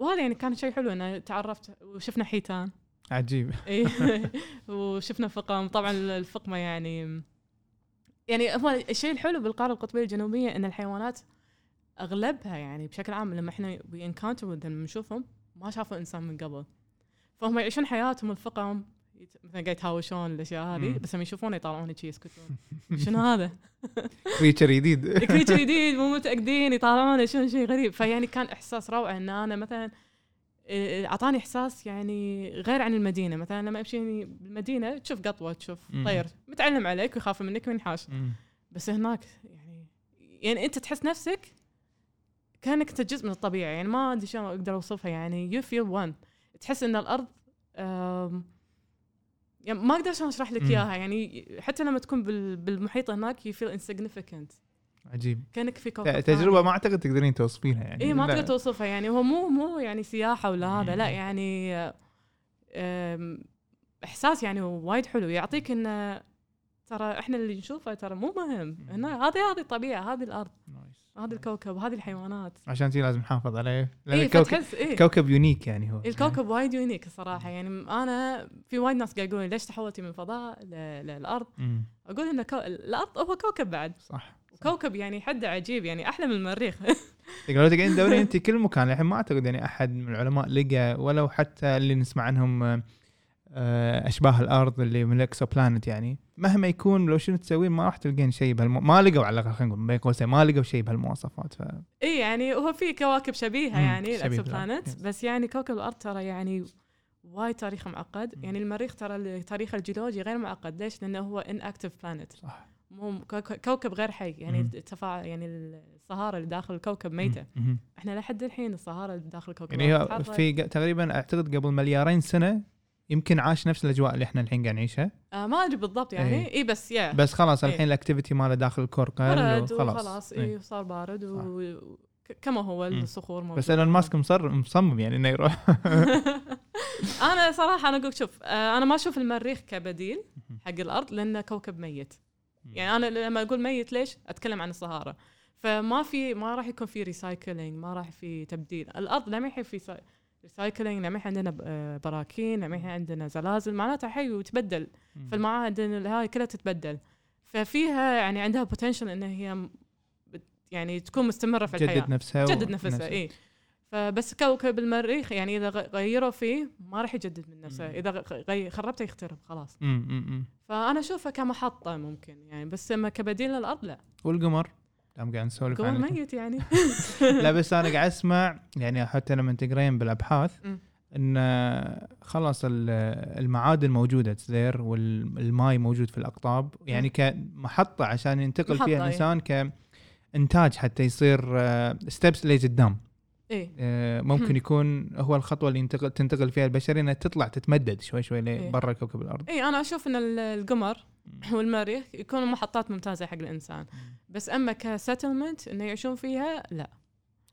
وهذا يعني كان شيء حلو إنه تعرفت وشفنا حيتان. عجيب. اي وشفنا فقم. طبعا الفقمة يعني يعني هو الشيء الحلو بالقارة القطبية الجنوبية إن الحيوانات أغلبها يعني بشكل عام لما إحنا encounter لما نشوفهم ما شافوا إنسان من قبل. فهم يعيشون حياتهم الفقم مثلا قاعد يتهاوشون الأشياء هذه. بس لما يشوفونه يطالعون شي يسكتون شنو هذا؟ creature جديد creature جديد مو متأكدين يطالعونه شنو شيء غريب فيعني كان إحساس روعة إن أنا مثلا إيه، أعطاني إحساس يعني غير عن المدينة مثلا لما أمشي بالمدينة تشوف قطوة تشوف. طير متعلم عليك ويخاف منك وينحاش. بس هناك يعني يعني أنت تحس نفسك كأنك أنت جزء من الطبيعة يعني ما أدري شلون أقدر أوصفها يعني you feel one تحس إن الأرض يعني ما أقدر شلون أشرح لك. إياها يعني حتى لما تكون بال- بالمحيط هناك you feel insignificant عجيب كأنك في كوكب تجربة ما أعتقد تقدرين توصفينها يعني اي ما لا. تقدر توصفها يعني هو مو مو يعني سياحة ولا هذا لا. يعني إحساس يعني وايد حلو يعطيك انه ترى إحنا اللي نشوفه ترى مو مهم. هنا هذه هذه الطبيعة هذه الأرض. هذا الكوكب هذه الحيوانات. عشان شي لازم نحافظ عليه. لأن اي الكوكب اي كوكب unique يعني هو. الكوكب وايد unique الصراحه يعني أنا في وايد ناس قاعد يقولون ليش تحولتي من الفضاء للأرض؟ مم. أقول ان كو... الأرض هو كوكب بعد. صح. كوكب يعني حده عجيب يعني أحلى من المريخ. لو تقعدين تدورين أنت كل مكان الحين ما أعتقد يعني أحد من العلماء لقى ولو حتى اللي نسمع عنهم أشباه الأرض اللي من ال exoplanet يعني مهما يكون لو شنو تسوين ما راح تلقين شيء بهالم... ما لقوا على الأقل خلينا نقول بين قوسين ما لقوا شيء بهالمواصفات ف إي يعني هو في كواكب شبيهة يعني ال exoplanet. بس يعني كوكب الأرض ترى يعني وايد تاريخه معقد مم. يعني المريخ ترى التاريخ الجيولوجي غير معقد ليش؟ لأنه هو inactive planet صح مو كوك- كوكب غير حي يعني مم. التفاعل يعني الصهارة اللي داخل الكوكب ميتة مم. إحنا لحد الحين الصهارة اللي داخل الكوكب يعني. في تقريبا أعتقد قبل مليارين سنة يمكن عاش نفس الأجواء اللي إحنا الحين قاعد نعيشها. آه ما أدري بالضبط يعني. إيه. اي بس يا بس خلاص إيه. الحين ال activity ماله داخل ال core قل وخلاص. إيه. اي صار بارد و... ك- كما هو. الصخور موجودة. بس إيلون ماسك مصر مصمم يعني إنه يروح. أنا صراحة أنا أقول شوف آه، أنا ما أشوف المريخ كبديل حق الأرض لأنه كوكب ميت. يعني أنا لما أقول ميت ليش؟ أتكلم عن الصهاره فما في ما راح يكون في recycling ما راح في تبديل. الأرض لما يحين في recycling لما عندنا آه، براكين لما عندنا زلازل معناتها حي وتبدل. فالمعادن هاي كلها تتبدل. ففيها يعني عندها بوتنشل إن هي يعني تكون مستمرة في الحياة. تجدد نفسها تجدد نفسها إي. فبس كوكب المريخ يعني إذا غيروا فيه ما راح يجدد من نفسه. إذا خربته يخترب خلاص. مم، مم، مم. فأنا اشوفه كمحطة ممكن يعني بس أما كبديل للأرض لا. والقمر؟ دام قاعد نسولف عنه ميت يعني لا بس أنا قاعد أسمع يعني حتى لما تقرين بالأبحاث. إن خلاص ال- المعادن موجوده there والماي موجود في الأقطاب يعني كمحطه عشان ينتقل محطة، فيها إيه. الإنسان كانتاج حتى يصير steps لقدام إيه آه، ممكن مم. يكون هو الخطوة اللي ينتقل تنتقل فيها البشرية إنها تطلع تتمدد شوي شوي إيه. برا كوكب الأرض اي أنا أشوف إن ال- القمر والمريخ يكونوا محطات ممتازة حق الإنسان. بس أما ك settlement إنه يعيشون فيها لا.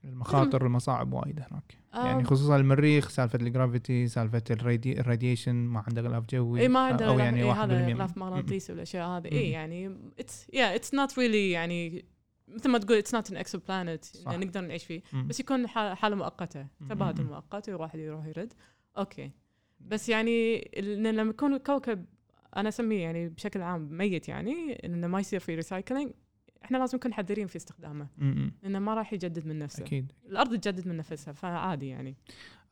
المخاطر والمصاعب وايد هناك. يعني آم، خصوصا المريخ سالفة ال gravity سالفة ال radi ال radiation ما عنده غلاف جوي. اي ما عنده أو غلاف- يعني إيه 1% هذا من- غلاف مغناطيسي والاشياء هذه. اي يعني it's yeah it's not really يعني مثل ما تقول it's not an exoplanet. نقدر نعيش فيه. مم. بس يكون حالة مؤقتة. تبادل. مؤقت وواحد يروح يرد. okay. بس يعني لما يكون الكوكب أنا أسميه يعني بشكل عام ميت يعني انه ما يصير في recycling إحنا لازم نكون حذرين في استخدامه. لأنه ما راح يجدد من نفسه. أكيد. الأرض تجدد من نفسها فعادي يعني.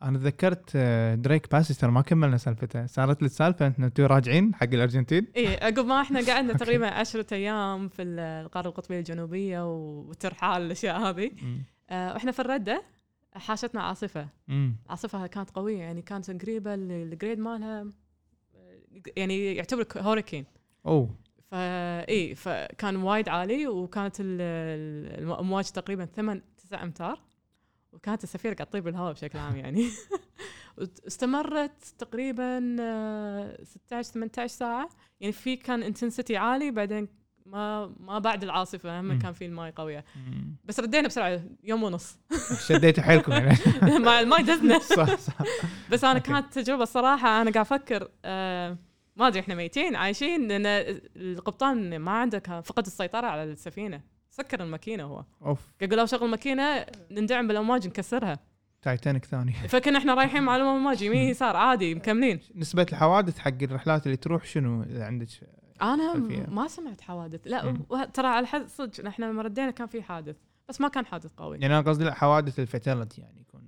أنا تذكرت آه، Drake Passage ترى ما كملنا سالفته. صارت لي السالفة أنتم راجعين حق الأرجنتين؟ إيه عقب ما إحنا قعدنا. تقريبا عشرة أيام في القارة القطبية الجنوبية والترحال الأشياء هذه. آه، وإحنا في الردة حاشتنا عاصفة. م. عاصفة كانت قوية يعني كانت قريبة ال- ال grade مالها. يعني يعتبر hurricane أوه. فاي فكان وايد عالي وكانت ال- ال- الأمواج تقريبا 8 9 أمتار وكانت السفينة قاعد تطير بالهواء بشكل عام يعني. استمرت تقريبا آه، 16 18 ساعة. يعني في كان intensity عالي بعدين ما ما بعد العاصفة هم. كان في الماي قوية. بس ردينا بسرعة يوم ونص. شديتوا حيلكم يعني. مع الماي دزنا صح صح. بس أنا. كانت تجربة الصراحة أنا قاعد أفكر آه ما أدري إحنا ميتين عايشين لأن القبطان ما عنده كان فقد السيطرة على السفينة. سكر الماكينة هو. أوف. قال لو شغل الماكينة نندعم بالأمواج نكسرها. تايتانيك ثاني فكنا إحنا رايحين مع الأمواج يمين يسار عادي مكملين. نسبة الحوادث حق الرحلات اللي تروح شنو؟ اذا عندك أنا خلفية. ما سمعت حوادث. لا مم. ترى على حد صدق إحنا لما ردينا كان في حادث بس ما كان حادث قوي. يعني أنا قصدي لا حوادث ال fatality يعني يكون.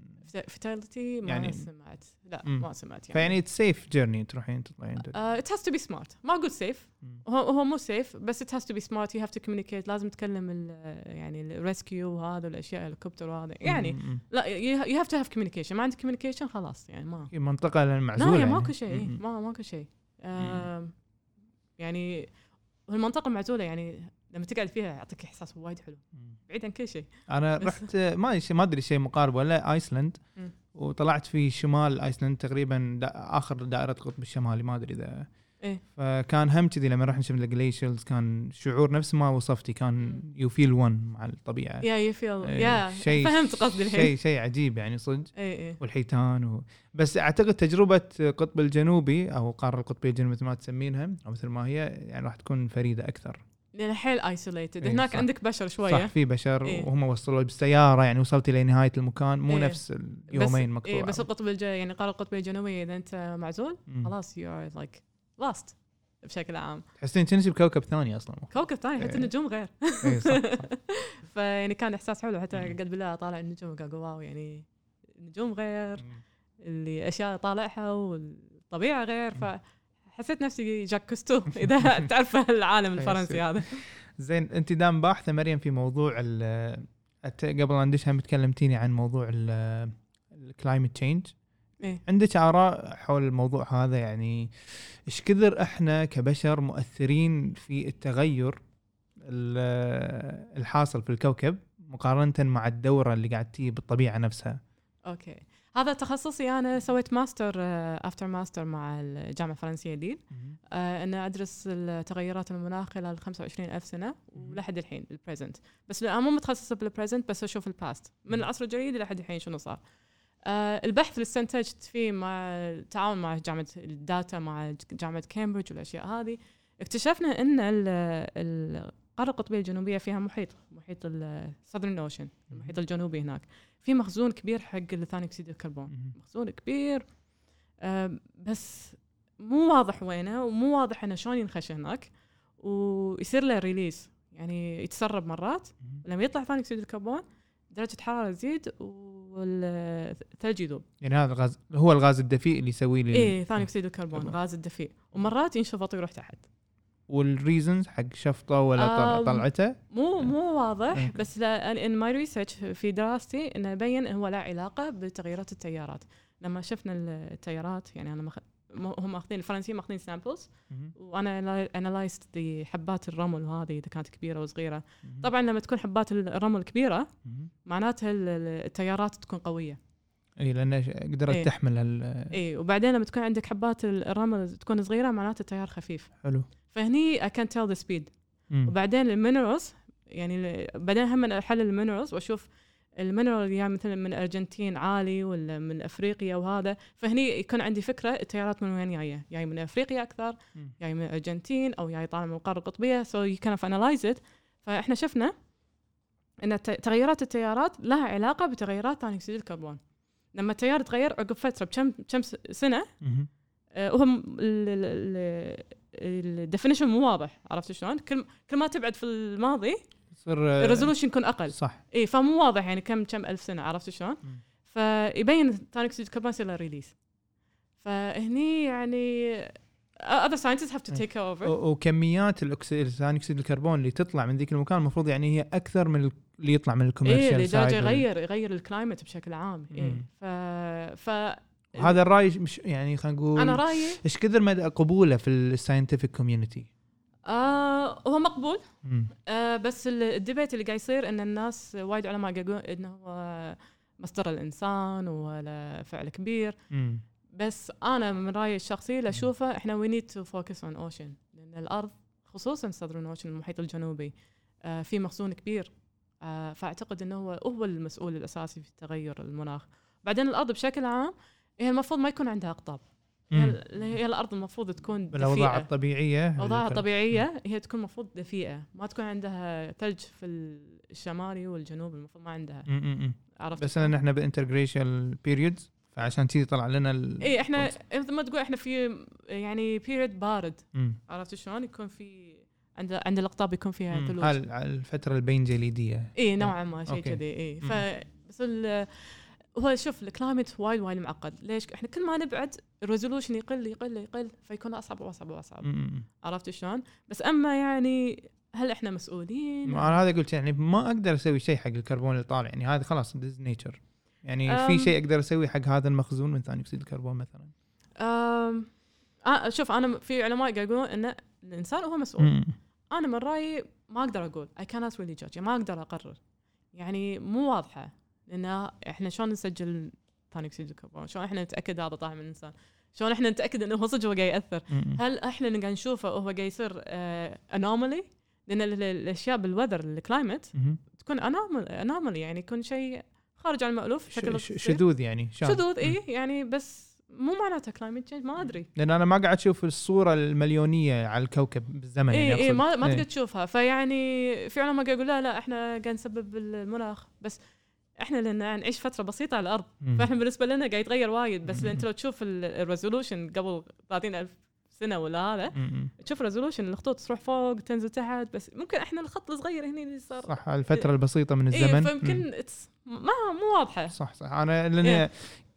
fatality ما يعني- سمعت. لا مم. ما سمعت يعني. فيعني safe journey تروحين تطلعين it has to be smart ما أقول safe مم. هو هو مو safe بس it has to be smart you have to communicate لازم تكلم ال- يعني ال rescue وهذا الاشياء الهليكوبتر وهذا. يعني م- م- لا you have to have communication ما عندك communication خلاص يعني ما. في منطقة لا يعني. ماكو شيء. ما ماكو شيء. يعني والمنطقة معزولة يعني لما تقعد فيها يعطيك إحساس وايد حلو. بعيد عن كل شيء أنا رحت ما ما أدري شيء مقارب ولا ايسلند. وطلعت في شمال ايسلند تقريبا دا آخر دائرة القطب الشمالي ما أدري إذا إيه. فكان هم كذي لما رحنا شفنا ال glaciers كان شعور نفس ما وصفتي كان you feel one مع الطبيعة. yeah you feel إيه، يا شيء- فهمت قصدي الحين. شيء شيء عجيب يعني صدق. اي اي والحيتان و... بس أعتقد تجربة القطب الجنوبي أو القاره القطبية الجنوبية مثل ما تسمينها أو مثل ما هي يعني راح تكون فريدة أكثر. لأن حيل isolated إيه، هناك صح. عندك بشر صح شوية في بشر إيه. وهم وصلوا بالسيارة يعني وصلت إلى نهاية المكان مو إيه. نفس اليومين بس مقطوع إيه بس القطب الج... يعني القاره القطبية الجنوبية إذا أنت معزول. خلاص you are like lost بشكل عام. تحسين كأنك بكوكب ثاني أصلا. كوكب ثاني حتى إيه. النجوم غير. اي صح, صح. فيعني كان إحساس حلو حتى. قد بالله اطالع النجوم أقول wow يعني النجوم غير اللي أشياء طالعها الطبيعه غير. فحسيت نفسي جاك كوستو إذا تعرف العالم الفرنسي هذا. زين أنت دام باحثة مريم في موضوع قبل لا ندش هم تكلمتيني عن موضوع ال climate change إيه. عندك آراء حول الموضوع هذا؟ يعني إيش كثر إحنا كبشر مؤثرين في التغير ال- الحاصل في الكوكب مقارنة مع الدورة اللي قاعد تجي بالطبيعة نفسها؟ okay. هذا تخصصي أنا سويت master after master مع الجامعة الفرنسية ليل آه ان أدرس التغيرات المناخ خلال 25 ألف سنة ولحد الحين ال present بس لا أنا مو متخصصة بال present بس أشوف ال past من العصر الجليدي لحد الحين شنو صار. آه البحث اللي استنتجت فيه مع التعاون مع جامعة ال data مع جامعة كامبريدج والأشياء هذه. اكتشفنا إن ال- القارة القطبية الجنوبية فيها محيط محيط ال Southern Ocean المحيط الجنوبي هناك. في مخزون كبير حق ثاني اكسيد الكربون مخزون كبير. آم، بس مو واضح وينه ومو واضح إنه شلون ينخش هناك. ويصير له release يعني يتسرب مرات. لما يطلع ثاني اكسيد الكربون درجة الحراره تزيد والثلج يذوب يعني هذا الغاز هو الغاز الدفيء اللي يسوي لي إيه ثاني أكسيد الكربون. غاز الدفيء. ومرات ينشفط ويروح تحت. وال reasons حق شفطه ولا طلعته؟ مو مو واضح okay. بس in my research في دراستي إنه يبين هو له علاقة بتغيرات التيارات. لما شفنا التيارات يعني أنا هم ماخذين الفرنسيين ماخذين samples وأنا analyzed حبات الرمل هذه إذا كانت كبيرة وصغيره طبعا لما تكون حبات الرمل كبيرة معناتها ال- ال- التيارات تكون قوية. إي لأن قدرت إيه. تحمل هال إي وبعدين لما تكون عندك حبات الرمل تكون صغيرة معناته التيار خفيف. حلو. فهني can tell the speed. مم. وبعدين ال minerals يعني بعدين هم احلل ال minerals وأشوف ال mineral يعني مثلا من الارجنتين عالي ولا من أفريقيا وهذا فهني يكون عندي فكرة التيارات من وين جاية جاي من أفريقيا أكثر. جاي من الارجنتين أو جاي طالع من القارة القطبية so you can analyze it فإحنا شفنا إن تغيرات التيارات لها علاقة بتغيرات ثاني أكسيد الكربون لما التيار يتغير عقب فترة بكم كم سنة. آه، هو ال definition مو واضح عرفت شلون؟ كل كل ما تبعد في الماضي يصير آه، ال resolution يكون أقل. صح. إي فمو واضح يعني كم كم ألف سنة عرفت شلون؟ فيبين ثاني اكسيد الكربون يصير له release فهني يعني other scientists have to إيه. take over. و- وكميات الاكسيد ثاني اكسيد الكربون اللي تطلع من ذيك المكان المفروض يعني هي أكثر من اللي يطلع من ال commercial لدرجه قاعد يغير يغير ال climate بشكل عام. مم. ف ف هذا الرأي مش يعني خلينا نقول أنا رأيي إيش كثر مدى قبوله في ال scientific community آه هو مقبول. آه بس ال- ال debate اللي قاعد يصير إن الناس وايد علماء يقولون إنه هو مصدر الإنسان ولا فعل كبير. بس أنا من رأيي الشخصي اللي أشوفه إحنا we need to focus on ocean لأن الأرض خصوصا Southern Ocean المحيط الجنوبي آه في مخزون كبير. آه فأعتقد إنه هو هو المسؤول الأساسي في تغير المناخ. بعدين الأرض بشكل عام هي المفروض ما يكون عندها أقطاب. هي, الأرض المفروض تكون بالاوضاع دفيئة. الطبيعية أوضاعها الكر- طبيعية هي تكون المفروض دفيئة ما تكون عندها ثلج في الشمالي والجنوب المفروض ما عندها. عرفت بس لأن إحنا ب interglacial periods فعشان كذي طلع لنا ال... اي إحنا مثل ما تقول إحنا في يعني period بارد م. عرفت شلون يكون في عند عند الأقطاب يكون فيها. ثلوج الفترة البين جليديه اي نوعا ما شيء. كذي اي مم. هو شوف ال climate وايد وايد معقد. ليش؟ إحنا كل ما نبعد ال resolution يقل يقل يقل فيكون أصعب وأصعب وأصعب. عرفت شلون؟ بس أما يعني هل إحنا مسؤولين؟ أنا هذا قلت يعني ما أقدر أسوي شيء حق الكربون اللي طالع. يعني هذا خلاص this nature يعني. في شيء أقدر اسويه حق هذا المخزون من ثاني أكسيد الكربون مثلا. أم... آه شوف أنا في علماء قاعد يقولون إن الإنسان هو مسؤول. م. أنا من رأيي ما أقدر أقول. I cannot really judge. ما أقدر أقرر. يعني مو واضحة. لأن إحنا شلون نسجل ثاني اكسيد الكربون شلون إحنا نتأكد هذا طالع من الإنسان شلون إحنا نتأكد إنه هو صدق هو قاعد يأثر. هل إحنا اللي قاعد نشوفه وهو قاعد يصير anomaly لأن ال- ال- الأشياء بال weather ال climate. تكون anomaly يعني يكون شيء خارج عن المألوف شكل ش- ش- شذوذ يعني؟ شذوذ. اي يعني بس مو معناته climate change ما أدري لأن أنا ما قاعد أشوف الصورة المليونية على الكوكب بالزمن يعني اي اي أقصد. ما ما إيه. تقدر تشوفها فيعني في علماء قاعد يقول لا لا إحنا قاعد نسبب المناخ بس إحنا لأن نعيش فترة بسيطة على الأرض. م. فإحنا بالنسبة لنا قاعد يتغير وايد بس مم. انت لو تشوف ال resolution قبل 30 ألف سنة ولا هذا تشوف resolution الخطوط تروح فوق تنزل تحت بس ممكن إحنا الخط الصغير هنا اللي صار. صح الفترة البسيطة من إيه الزمن. م. فيمكن ما مو واضحة. صح صح. أنا لأني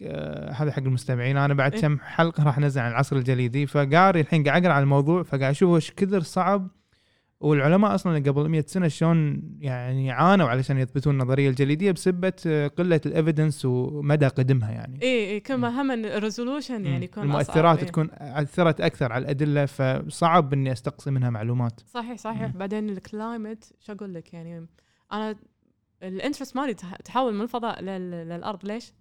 آه هذا حق المستمعين. أنا بعد إيه. كم حلقة راح انزل عن العصر الجليدي فقاري الحين قاعد أقرأ عن الموضوع فقاعد أشوف إيش كثر صعب والعلماء أصلا قبل 100 سنة شلون يعني عانوا علشان يثبتون النظرية الجليدية بسبة آه، قلة ال evidence ومدى قدمها يعني إي إي كل ما هم ال resolution يعني يكون المؤثرات أصعب. إيه. تكون أثرت أكثر على الأدلة فصعب إني أستقصي منها معلومات صحيح صحيح مم. بعدين ال climate شو أقول لك يعني أنا ال interest مالي تح- تحول من الفضاء لل- للأرض ليش؟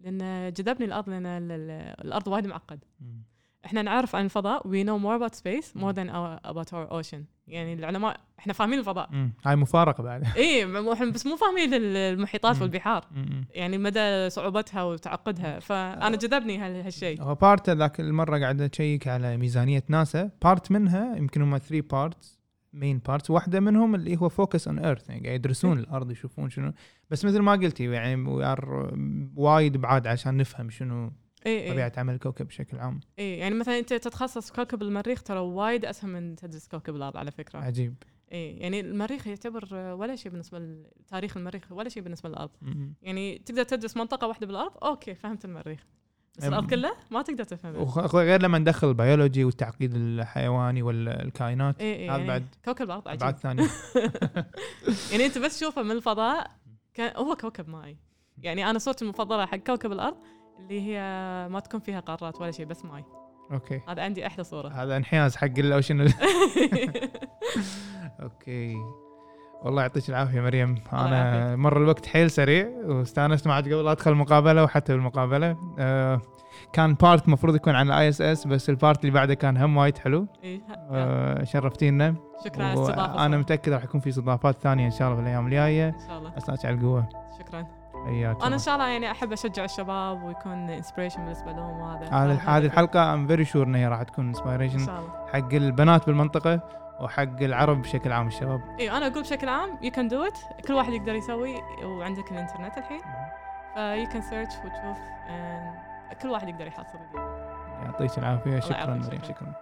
لأن جذبني الأرض لأن ال- ال- الأرض وايد معقد مم. إحنا نعرف عن الفضاء. We know more about space more than our, about our ocean. يعني العلماء إحنا فاهمين الفضاء. مم. هاي مفارقة بعد. اي إحنا بس مو فاهمين ال- المحيطات مم. والبحار. مم. يعني مدى صعوبتها وتعقدها. فأنا جذبني هال- هالشيء. هو part ذاك المرة قاعد أشيك على ميزانية ناسا. part منها يمكن هم 3 parts main parts واحدة منهم اللي هو focus on Earth يعني قاعد يدرسون الأرض يشوفون شنو. بس مثل ما قلتي يعني وايد بعاد عشان نفهم شنو اي طبيعة اي عمل الكوكب بشكل عام. اي يعني مثلا أنت تتخصص كوكب المريخ ترى وايد اسهل من تدرس كوكب الأرض على فكرة. عجيب. اي يعني المريخ يعتبر ولا شيء بالنسبة لتاريخ المريخ ولا شيء بالنسبة للأرض. مم. يعني تقدر تدرس منطقة واحدة بالأرض؟ أوكي فهمت المريخ. بس الأرض كلها؟ ما تقدر تفهمها. غير لما ندخل البيولوجي والتعقيد الحيواني والكائنات اي اي هذا يعني بعد كوكب الأرض عجيب. ثانية. يعني أنت بس تشوفه من الفضاء كان هو كوكب ماي يعني أنا صورتي المفضلة حق كوكب الأرض اللي هي ما تكون فيها قارات ولا شيء بس ماي. أوكي. هذا عندي أحلى صورة. هذا انحياز حق ال ocean أوكي. والله يعطيك العافية مريم. أنا. مر الوقت حيل سريع واستأنست معك قبل أدخل المقابله وحتى بالمقابلة. آه كان part المفروض يكون عن ال ISS بس ال part اللي بعده كان هم وايد حلو. إيه، آه شرفتينا. شكرا على الاستضافة أنا متأكد راح يكون في استضافات ثانية إن شاء الله في الأيام الجاية. إن شاء الله. على القوة. شكرا. حياك أنا إن شاء الله يعني أحب أشجع الشباب ويكون inspiration بالنسبة لهم وهذا. هذه الحلقة I'm very sure ان هي راح تكون إن inspiration شاء الله. حق البنات بالمنطقة وحق العرب بشكل عام الشباب. اي أنا أقول بشكل عام you can do it كل واحد يقدر يسوي وعندك الإنترنت الحين. ف you can search وتشوف كل واحد يقدر يحصل. يعطيك العافية. شكرا مريم شكراً. شكرا.